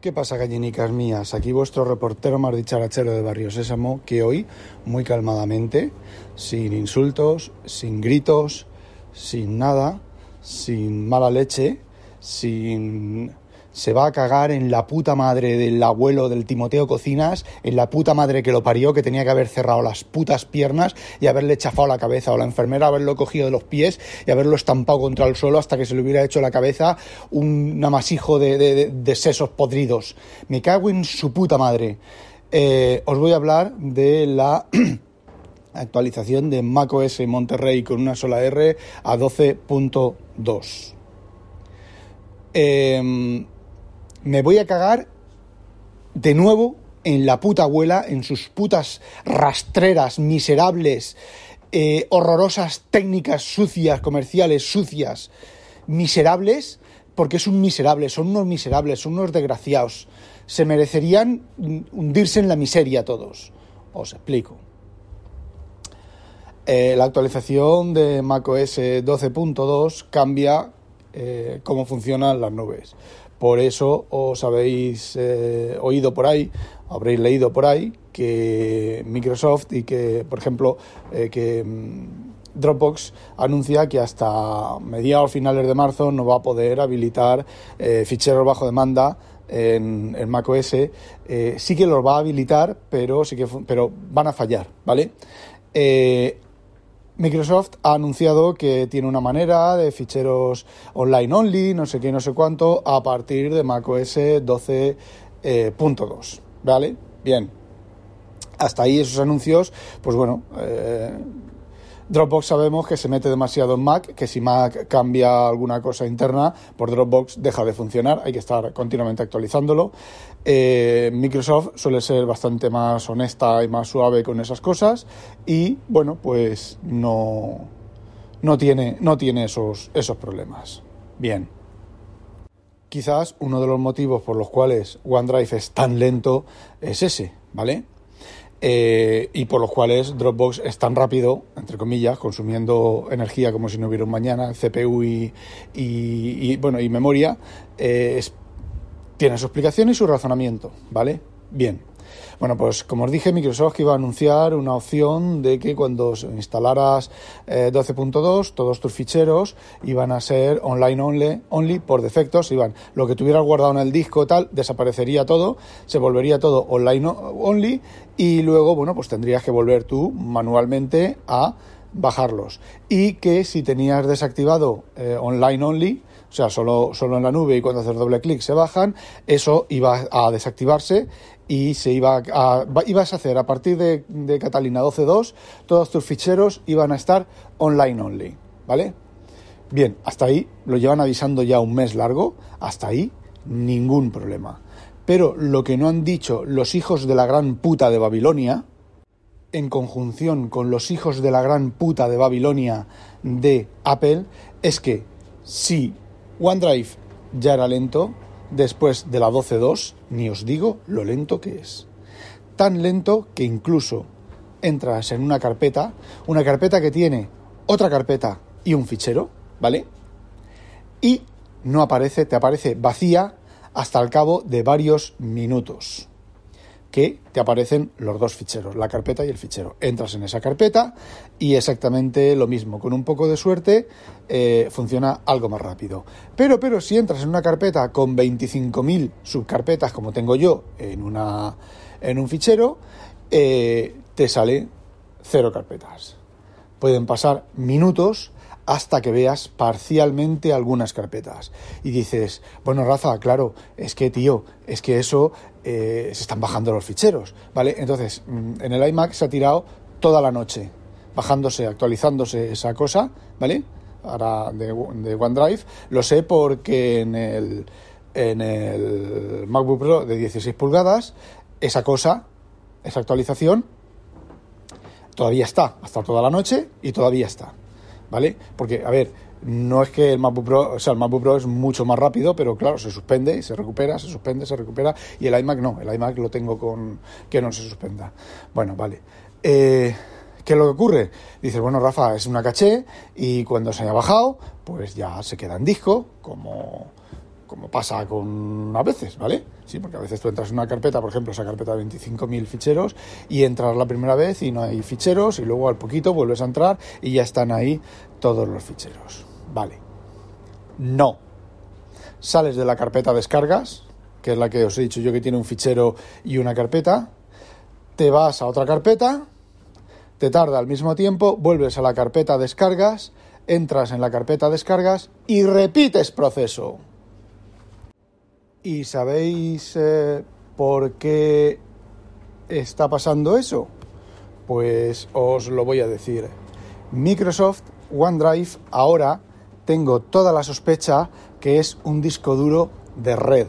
¿Qué pasa, gallinicas mías? Aquí vuestro reportero más dicharachero de Barrio Sésamo, que hoy, muy calmadamente, sin insultos, sin gritos, sin nada, sin mala leche, sin se va a cagar en la puta madre del abuelo del Timoteo Cocinas, en la puta madre que lo parió, que tenía que haber cerrado las putas piernas y haberle chafado la cabeza, o la enfermera haberlo cogido de los pies y haberlo estampado contra el suelo hasta que se le hubiera hecho la cabeza un amasijo de, sesos podridos. Me cago en su puta madre. Eh, os voy a hablar de la actualización de macOS Monterrey con una sola R a 12.2. Eh, me voy a cagar de nuevo en la puta abuela, en sus putas rastreras, miserables, eh, horrorosas técnicas sucias, comerciales, sucias, miserables, porque es un miserable, son unos miserables, son unos desgraciados. Se merecerían hundirse en la miseria todos. Os explico. Eh, la actualización de macOS 12.2 cambia eh, cómo funcionan las nubes. Por eso os habéis eh, oído por ahí, habréis leído por ahí que Microsoft y que, por ejemplo, eh, que mm, Dropbox anuncia que hasta mediados finales de marzo no va a poder habilitar eh, ficheros bajo demanda en, en macOS. sí que los va a habilitar, pero sí que pero van a fallar, ¿vale? Microsoft ha anunciado que tiene una manera de ficheros online only, no sé qué, no sé cuánto, a partir de macOS 12.2. Eh, ¿Vale? Bien. Hasta ahí esos anuncios, pues bueno, eh, Dropbox sabemos que se mete demasiado en Mac, que si Mac cambia alguna cosa interna, por Dropbox deja de funcionar, hay que estar continuamente actualizándolo. Eh, Microsoft suele ser bastante más honesta y más suave con esas cosas y bueno, pues no, no tiene, no tiene esos, esos problemas. Bien. Quizás uno de los motivos por los cuales OneDrive es tan lento es ese, ¿vale? Eh, y por los cuales Dropbox es tan rápido, entre comillas, consumiendo energía como si no hubiera un mañana, CPU y, bueno, y memoria, eh, tiene su explicación y su razonamiento, ¿vale? Bien. Bueno, pues como os dije, Microsoft iba a anunciar una opción de que cuando instalaras 12.2, eh, todos tus ficheros iban a ser online only, only por defecto, iban lo que tuvieras guardado en el disco tal, desaparecería todo, se volvería todo online only y luego, bueno, pues tendrías que volver tú manualmente a bajarlos. Y que si tenías desactivado eh, online only, o sea, solo, solo en la nube y cuando haces doble clic se bajan, eso iba a desactivarse y se iba a, ibas a hacer a partir de, de Catalina 12.2, todos tus ficheros iban a estar online only, ¿vale? Bien, hasta ahí lo llevan avisando ya un mes largo, hasta ahí ningún problema. Pero lo que no han dicho los hijos de la gran puta de Babilonia, en conjunción con los hijos de la gran puta de Babilonia de Apple, es que si OneDrive ya era lento, después de la 12.2, ni os digo lo lento que es. Tan lento que incluso entras en una carpeta, una carpeta que tiene otra carpeta y un fichero, ¿vale? Y no aparece, te aparece vacía hasta el cabo de varios minutos que te aparecen los dos ficheros, la carpeta y el fichero. Entras en esa carpeta y exactamente lo mismo. Con un poco de suerte eh, funciona algo más rápido. Pero, pero si entras en una carpeta con 25.000 subcarpetas como tengo yo en, una, en un fichero, eh, te sale cero carpetas. Pueden pasar minutos hasta que veas parcialmente algunas carpetas. Y dices, bueno, Rafa, claro, es que, tío, es que eso eh, se están bajando los ficheros, ¿vale? Entonces, mm, en el iMac se ha tirado toda la noche bajándose, actualizándose esa cosa, ¿vale? Ahora de, de OneDrive. Lo sé porque en el, en el MacBook Pro de 16 pulgadas, esa cosa, esa actualización, todavía está, hasta toda la noche y todavía está. ¿vale? Porque, a ver, no es que el MacBook Pro, o sea, el MacBook Pro es mucho más rápido, pero claro, se suspende y se recupera, se suspende, se recupera, y el iMac no, el iMac lo tengo con que no se suspenda. Bueno, vale. Eh, ¿Qué es lo que ocurre? Dices, bueno, Rafa, es una caché y cuando se haya bajado, pues ya se queda en disco, como, como pasa con a veces, ¿vale? Sí, porque a veces tú entras en una carpeta, por ejemplo, esa carpeta de 25.000 ficheros, y entras la primera vez y no hay ficheros, y luego al poquito vuelves a entrar y ya están ahí todos los ficheros. Vale. No. Sales de la carpeta descargas, que es la que os he dicho yo que tiene un fichero y una carpeta, te vas a otra carpeta, te tarda al mismo tiempo, vuelves a la carpeta descargas, entras en la carpeta descargas y repites proceso. ¿Y sabéis eh, por qué está pasando eso? Pues os lo voy a decir. Microsoft OneDrive ahora tengo toda la sospecha que es un disco duro de red.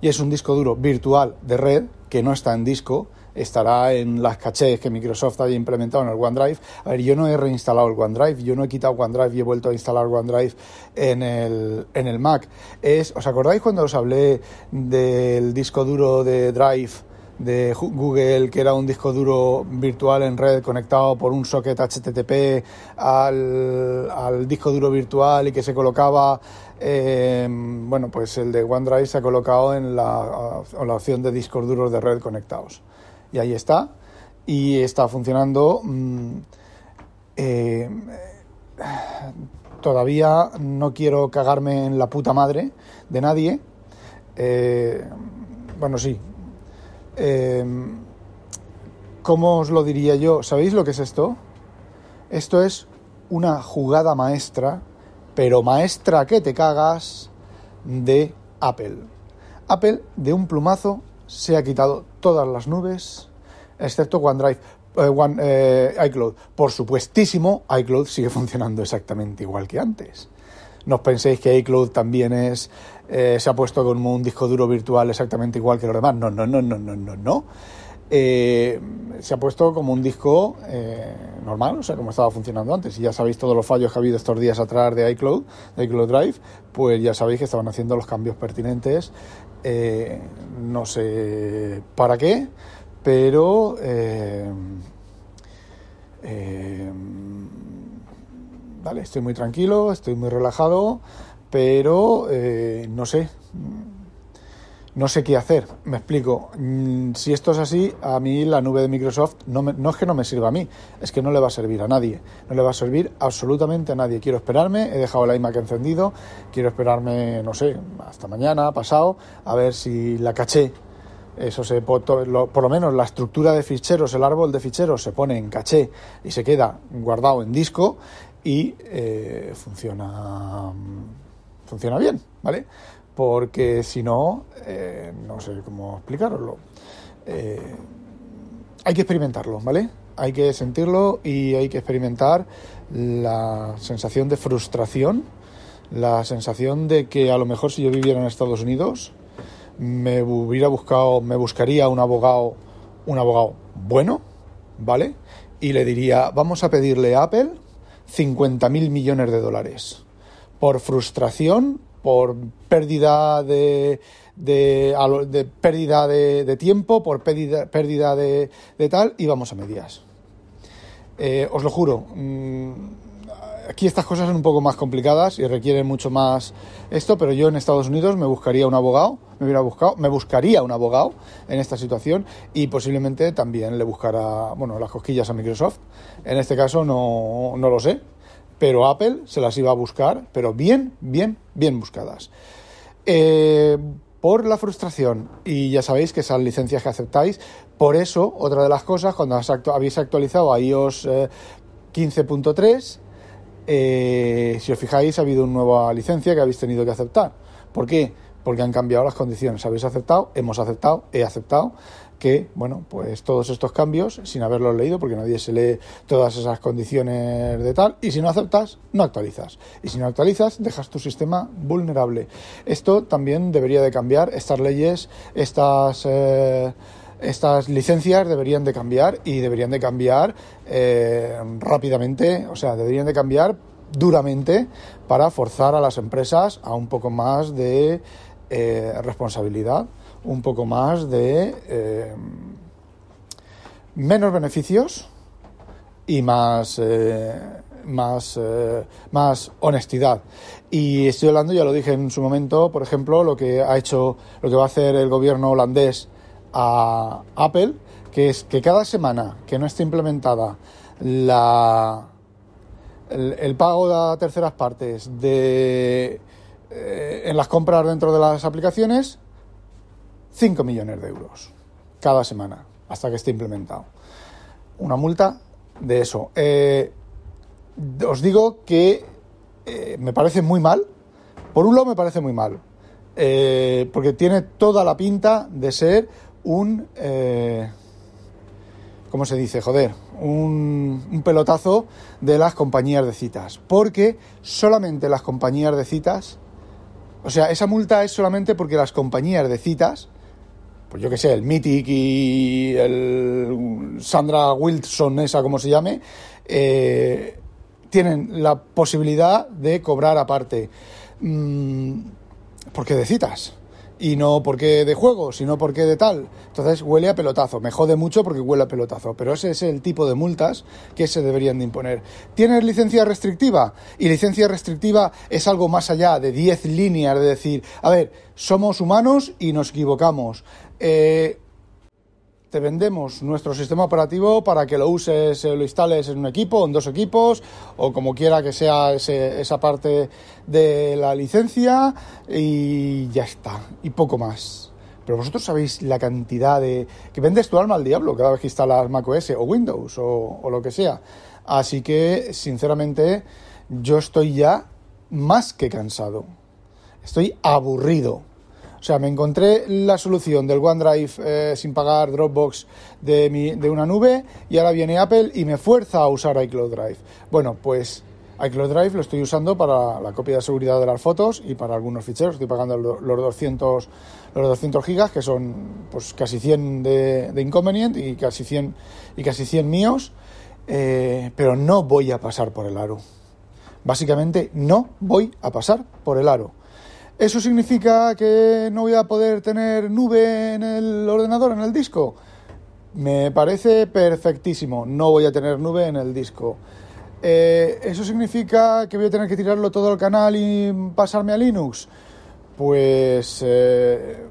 Y es un disco duro virtual de red que no está en disco, estará en las cachés que Microsoft haya implementado en el OneDrive. A ver, yo no he reinstalado el OneDrive, yo no he quitado OneDrive y he vuelto a instalar OneDrive en el, en el Mac. Es, ¿Os acordáis cuando os hablé del disco duro de Drive? De Google, que era un disco duro virtual en red conectado por un socket HTTP al, al disco duro virtual y que se colocaba, eh, bueno, pues el de OneDrive se ha colocado en la, en la opción de discos duros de red conectados y ahí está. Y está funcionando. Mm, eh, todavía no quiero cagarme en la puta madre de nadie. Eh, bueno, sí. Eh, ¿Cómo os lo diría yo? ¿Sabéis lo que es esto? Esto es una jugada maestra, pero maestra que te cagas, de Apple. Apple, de un plumazo, se ha quitado todas las nubes, excepto OneDrive. Eh, eh, iCloud. Por supuestísimo, iCloud sigue funcionando exactamente igual que antes. No penséis que iCloud también es eh, se ha puesto como un disco duro virtual exactamente igual que los demás. No, no, no, no, no, no, no. se ha puesto como un disco normal, o sea, como estaba funcionando antes. Y ya sabéis todos los fallos que ha habido estos días atrás de iCloud, de iCloud Drive, pues ya sabéis que estaban haciendo los cambios pertinentes. no sé para qué, pero eh, eh, vale, estoy muy tranquilo, estoy muy relajado, pero eh, no sé, no sé qué hacer. Me explico. Mm, si esto es así, a mí la nube de Microsoft no, no es que no me sirva a mí, es que no le va a servir a nadie. No le va a servir absolutamente a nadie. Quiero esperarme, he dejado el iMac encendido, quiero esperarme, no sé, hasta mañana, pasado, a ver si la caché eso se por lo menos la estructura de ficheros, el árbol de ficheros se pone en caché y se queda guardado en disco y eh, funciona funciona bien, ¿vale? Porque si no, eh, no sé cómo explicaroslo. Eh, hay que experimentarlo, ¿vale? Hay que sentirlo y hay que experimentar la sensación de frustración, la sensación de que a lo mejor si yo viviera en Estados Unidos, me hubiera buscado, me buscaría un abogado, un abogado bueno, ¿vale? Y le diría, vamos a pedirle a Apple 50 mil millones de dólares por frustración, por pérdida de, de, pérdida de, tiempo, por pérdida, pérdida de, tal, y vamos a medias. Eh, os lo juro, mm, aquí estas cosas son un poco más complicadas y requieren mucho más esto, pero yo en Estados Unidos me buscaría un abogado, me hubiera buscado, me buscaría un abogado en esta situación y posiblemente también le buscara, bueno, las cosquillas a Microsoft. En este caso no, no lo sé, pero Apple se las iba a buscar, pero bien, bien, bien buscadas. Eh, por la frustración, y ya sabéis que esas licencias que aceptáis, por eso, otra de las cosas, cuando habéis actualizado a iOS 15.3, eh, si os fijáis, ha habido una nueva licencia que habéis tenido que aceptar. ¿Por qué? Porque han cambiado las condiciones. Habéis aceptado, hemos aceptado, he aceptado que, bueno, pues todos estos cambios, sin haberlos leído, porque nadie se lee todas esas condiciones de tal, y si no aceptas, no actualizas. Y si no actualizas, dejas tu sistema vulnerable. Esto también debería de cambiar, estas leyes, estas... Eh, estas licencias deberían de cambiar y deberían de cambiar eh, rápidamente, o sea, deberían de cambiar duramente para forzar a las empresas a un poco más de eh, responsabilidad, un poco más de eh, menos beneficios y más más, más honestidad. Y estoy hablando, ya lo dije en su momento, por ejemplo, lo que ha hecho, lo que va a hacer el gobierno holandés a Apple, que es que cada semana que no esté implementada la, el, pago a terceras partes de, eh, en las compras dentro de las aplicaciones, 5 millones de euros cada semana hasta que esté implementado. Una multa de eso. Eh, os digo que eh, me parece muy mal. Por un lado me parece muy mal. porque tiene toda la pinta de ser un... ¿Cómo se dice? Joder, un, pelotazo de las compañías de citas. Porque solamente las compañías de citas, o sea, esa multa es solamente porque las compañías de citas, pues yo que sé, el Mythic y el Sandra Wilson, esa como se llame, eh, tienen la posibilidad de cobrar aparte. Mm, porque de citas y no porque de juego, sino porque de tal. Entonces huele a pelotazo. Me jode mucho porque huele a pelotazo, pero ese es el tipo de multas que se deberían de imponer. ¿Tienes licencia restrictiva? Y licencia restrictiva es algo más allá de 10 líneas de decir, a ver, somos humanos y nos equivocamos. Eh, te vendemos nuestro sistema operativo para que lo uses, lo instales en un equipo, en dos equipos, o como quiera que sea esa parte de la licencia, y ya está, y poco más. Pero vosotros sabéis la cantidad de... que vendes tu alma al diablo cada vez que instalas macOS o Windows o, o lo que sea. Así que, sinceramente, yo estoy ya más que cansado. Estoy aburrido o sea, me encontré la solución del OneDrive eh, sin pagar Dropbox de, mi, de una nube y ahora viene Apple y me fuerza a usar iCloud Drive. Bueno, pues iCloud Drive lo estoy usando para la copia de seguridad de las fotos y para algunos ficheros. Estoy pagando los 200, los 200 gigas, que son pues casi 100 de, de inconvenient y casi 100, y casi 100 míos. Eh, pero no voy a pasar por el aro. Básicamente no voy a pasar por el aro. ¿Eso significa que no voy a poder tener nube en el ordenador, en el disco? Me parece perfectísimo, no voy a tener nube en el disco. Eh, ¿Eso significa que voy a tener que tirarlo todo al canal y pasarme a Linux? Pues eh,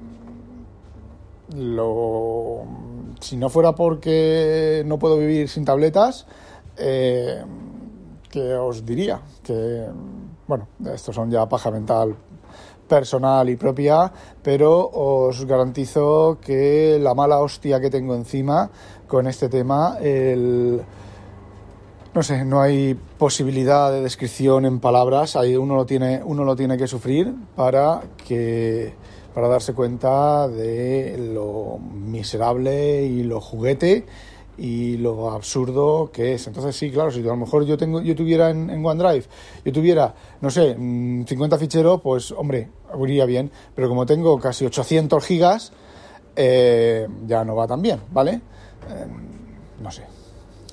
lo, si no fuera porque no puedo vivir sin tabletas, eh, que os diría que, bueno, estos son ya paja mental personal y propia, pero os garantizo que la mala hostia que tengo encima con este tema, el... No sé, no hay posibilidad de descripción en palabras, ahí uno lo tiene, uno lo tiene que sufrir para que para darse cuenta de lo miserable y lo juguete y lo absurdo que es. Entonces sí, claro, si a lo mejor yo tengo, yo tuviera en, OneDrive, yo tuviera, no sé, 50 mm, ficheros, pues hombre, iría bien, pero como tengo casi 800 gigas, eh, ya no va tan bien, ¿vale? Eh, no sé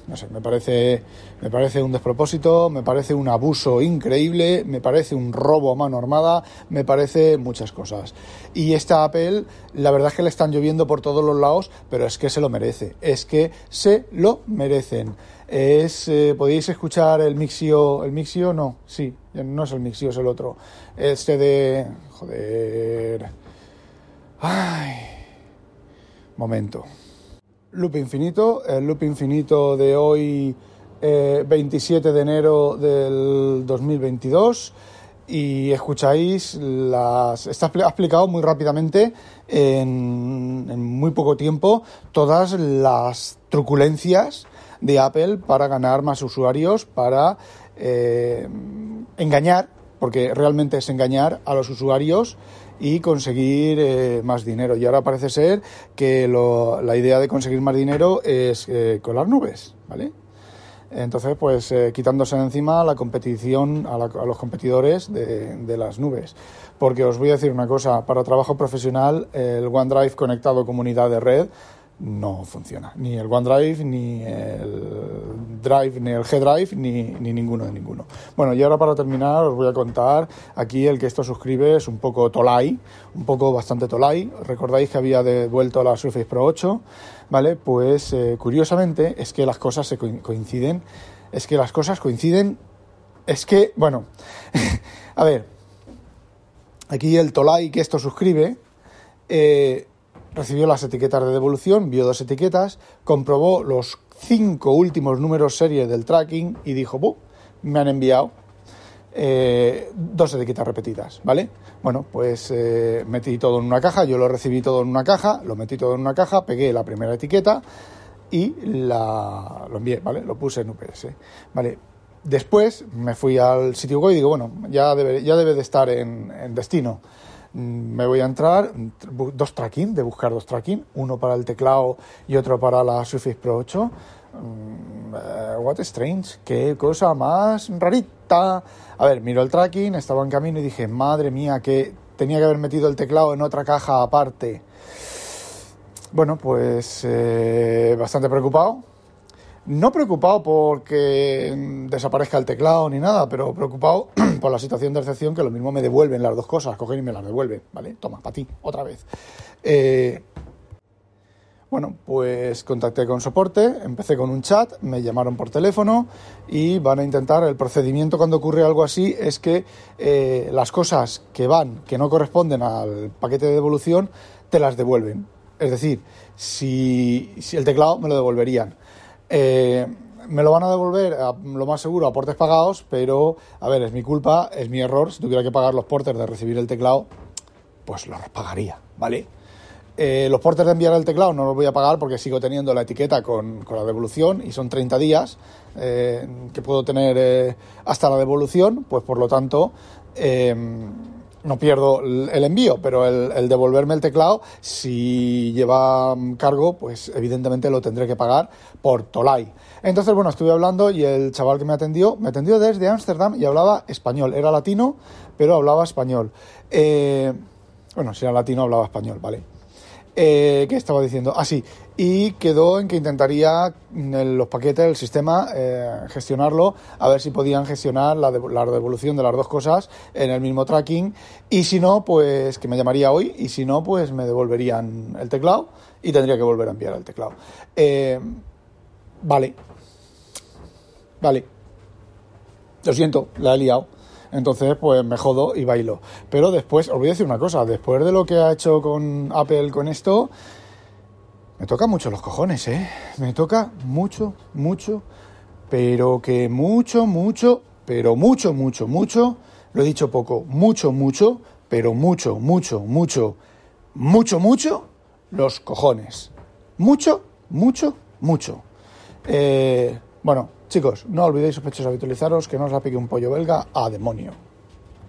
no sé, me parece, me parece un despropósito, me parece un abuso increíble, me parece un robo a mano armada, me parece muchas cosas. Y esta Apple, la verdad es que le están lloviendo por todos los lados, pero es que se lo merece, es que se lo merecen. Es, eh, podéis escuchar el mixio, el mixio no, sí, no es el mixio, es el otro. Este de, joder, ay, momento. Loop Infinito, el Loop Infinito de hoy, 27 eh, de enero del 2022. Y escucháis las. Está explicado muy rápidamente, en, muy poco tiempo, todas las truculencias de Apple para ganar más usuarios, para eh, engañar, porque realmente es engañar a los usuarios y conseguir eh, más dinero. Y ahora parece ser que la idea de conseguir más dinero es eh, con las nubes, ¿vale? Entonces, pues eh, quitándose de encima la competición a, a los competidores de, de, las nubes. Porque os voy a decir una cosa, para trabajo profesional, el OneDrive conectado comunidad de red no funciona. Ni el OneDrive, ni el Drive, ni el G-Drive, ni, ni, ninguno de ninguno. Bueno, y ahora para terminar os voy a contar, aquí el que esto suscribe es un poco Tolai, un poco bastante Tolai. Recordáis que había devuelto la Surface Pro 8, ¿vale? Pues eh, curiosamente es que las cosas se coinciden, es que las cosas coinciden es que, bueno, a ver, aquí el Tolai que esto suscribe eh, recibió las etiquetas de devolución, vio dos etiquetas, comprobó los cinco últimos números serie del tracking y dijo, me han enviado eh, dos etiquetas repetidas, ¿vale? Bueno, pues eh, metí todo en una caja, yo lo recibí todo en una caja, lo metí todo en una caja, pegué la primera etiqueta y la, lo envié, ¿vale? Lo puse en UPS, ¿vale? Después me fui al sitio web y digo, bueno, ya debe, ya debe de estar en, en destino. Mm, me voy a entrar, dos tracking, de buscar dos tracking, uno para el teclado y otro para la Surface Pro 8. Mm, eh, what strange, qué cosa más rarita. A ver, miro el tracking, estaba en camino y dije, madre mía, que tenía que haber metido el teclado en otra caja aparte. Bueno, pues eh, bastante preocupado, no preocupado porque desaparezca el teclado ni nada, pero preocupado por la situación de excepción que lo mismo me devuelven las dos cosas, cogen y me las devuelven, ¿vale? Toma, para ti, otra vez. Eh, bueno, pues contacté con soporte, empecé con un chat, me llamaron por teléfono y van a intentar, el procedimiento cuando ocurre algo así es que eh, las cosas que van, que no corresponden al paquete de devolución, te las devuelven. Es decir, si, el teclado me lo devolverían eh, me lo van a devolver, lo más seguro, a portes pagados, pero, a ver, es mi culpa, es mi error. Si tuviera que pagar los portes de recibir el teclado, pues los pagaría, ¿vale? Eh, los portes de enviar el teclado no los voy a pagar porque sigo teniendo la etiqueta con, la devolución y son 30 días eh, que puedo tener hasta la devolución, pues por lo tanto no pierdo el envío, pero el, devolverme el teclado, si lleva cargo, pues evidentemente lo tendré que pagar por Tolai. Entonces, bueno, estuve hablando y el chaval que me atendió, me atendió desde Ámsterdam y hablaba español. Era latino, pero hablaba español. Eh, bueno, si era latino, hablaba español, ¿vale? Eh, ¿Qué estaba diciendo? Ah, sí. Y quedó en que intentaría en los paquetes, el sistema, eh, gestionarlo, a ver si podían gestionar la, devolución de las dos cosas en el mismo tracking. Y si no, pues que me llamaría hoy. Y si no, pues me devolverían el teclado y tendría que volver a enviar el teclado. Eh, vale. Vale. Lo siento, la he liado. Entonces, pues me jodo y bailo. Pero después, os voy a decir una cosa, después de lo que ha hecho con Apple con esto, me toca mucho los cojones, ¿eh? Me toca mucho, mucho, pero que mucho, mucho, pero mucho, mucho, mucho, lo he dicho poco, mucho, mucho, pero mucho, mucho, mucho, mucho, mucho, los cojones. Mucho, mucho, mucho. Eh, bueno, Chicos, no olvidéis sospechosos habitualizaros que no os la pique un pollo belga a demonio.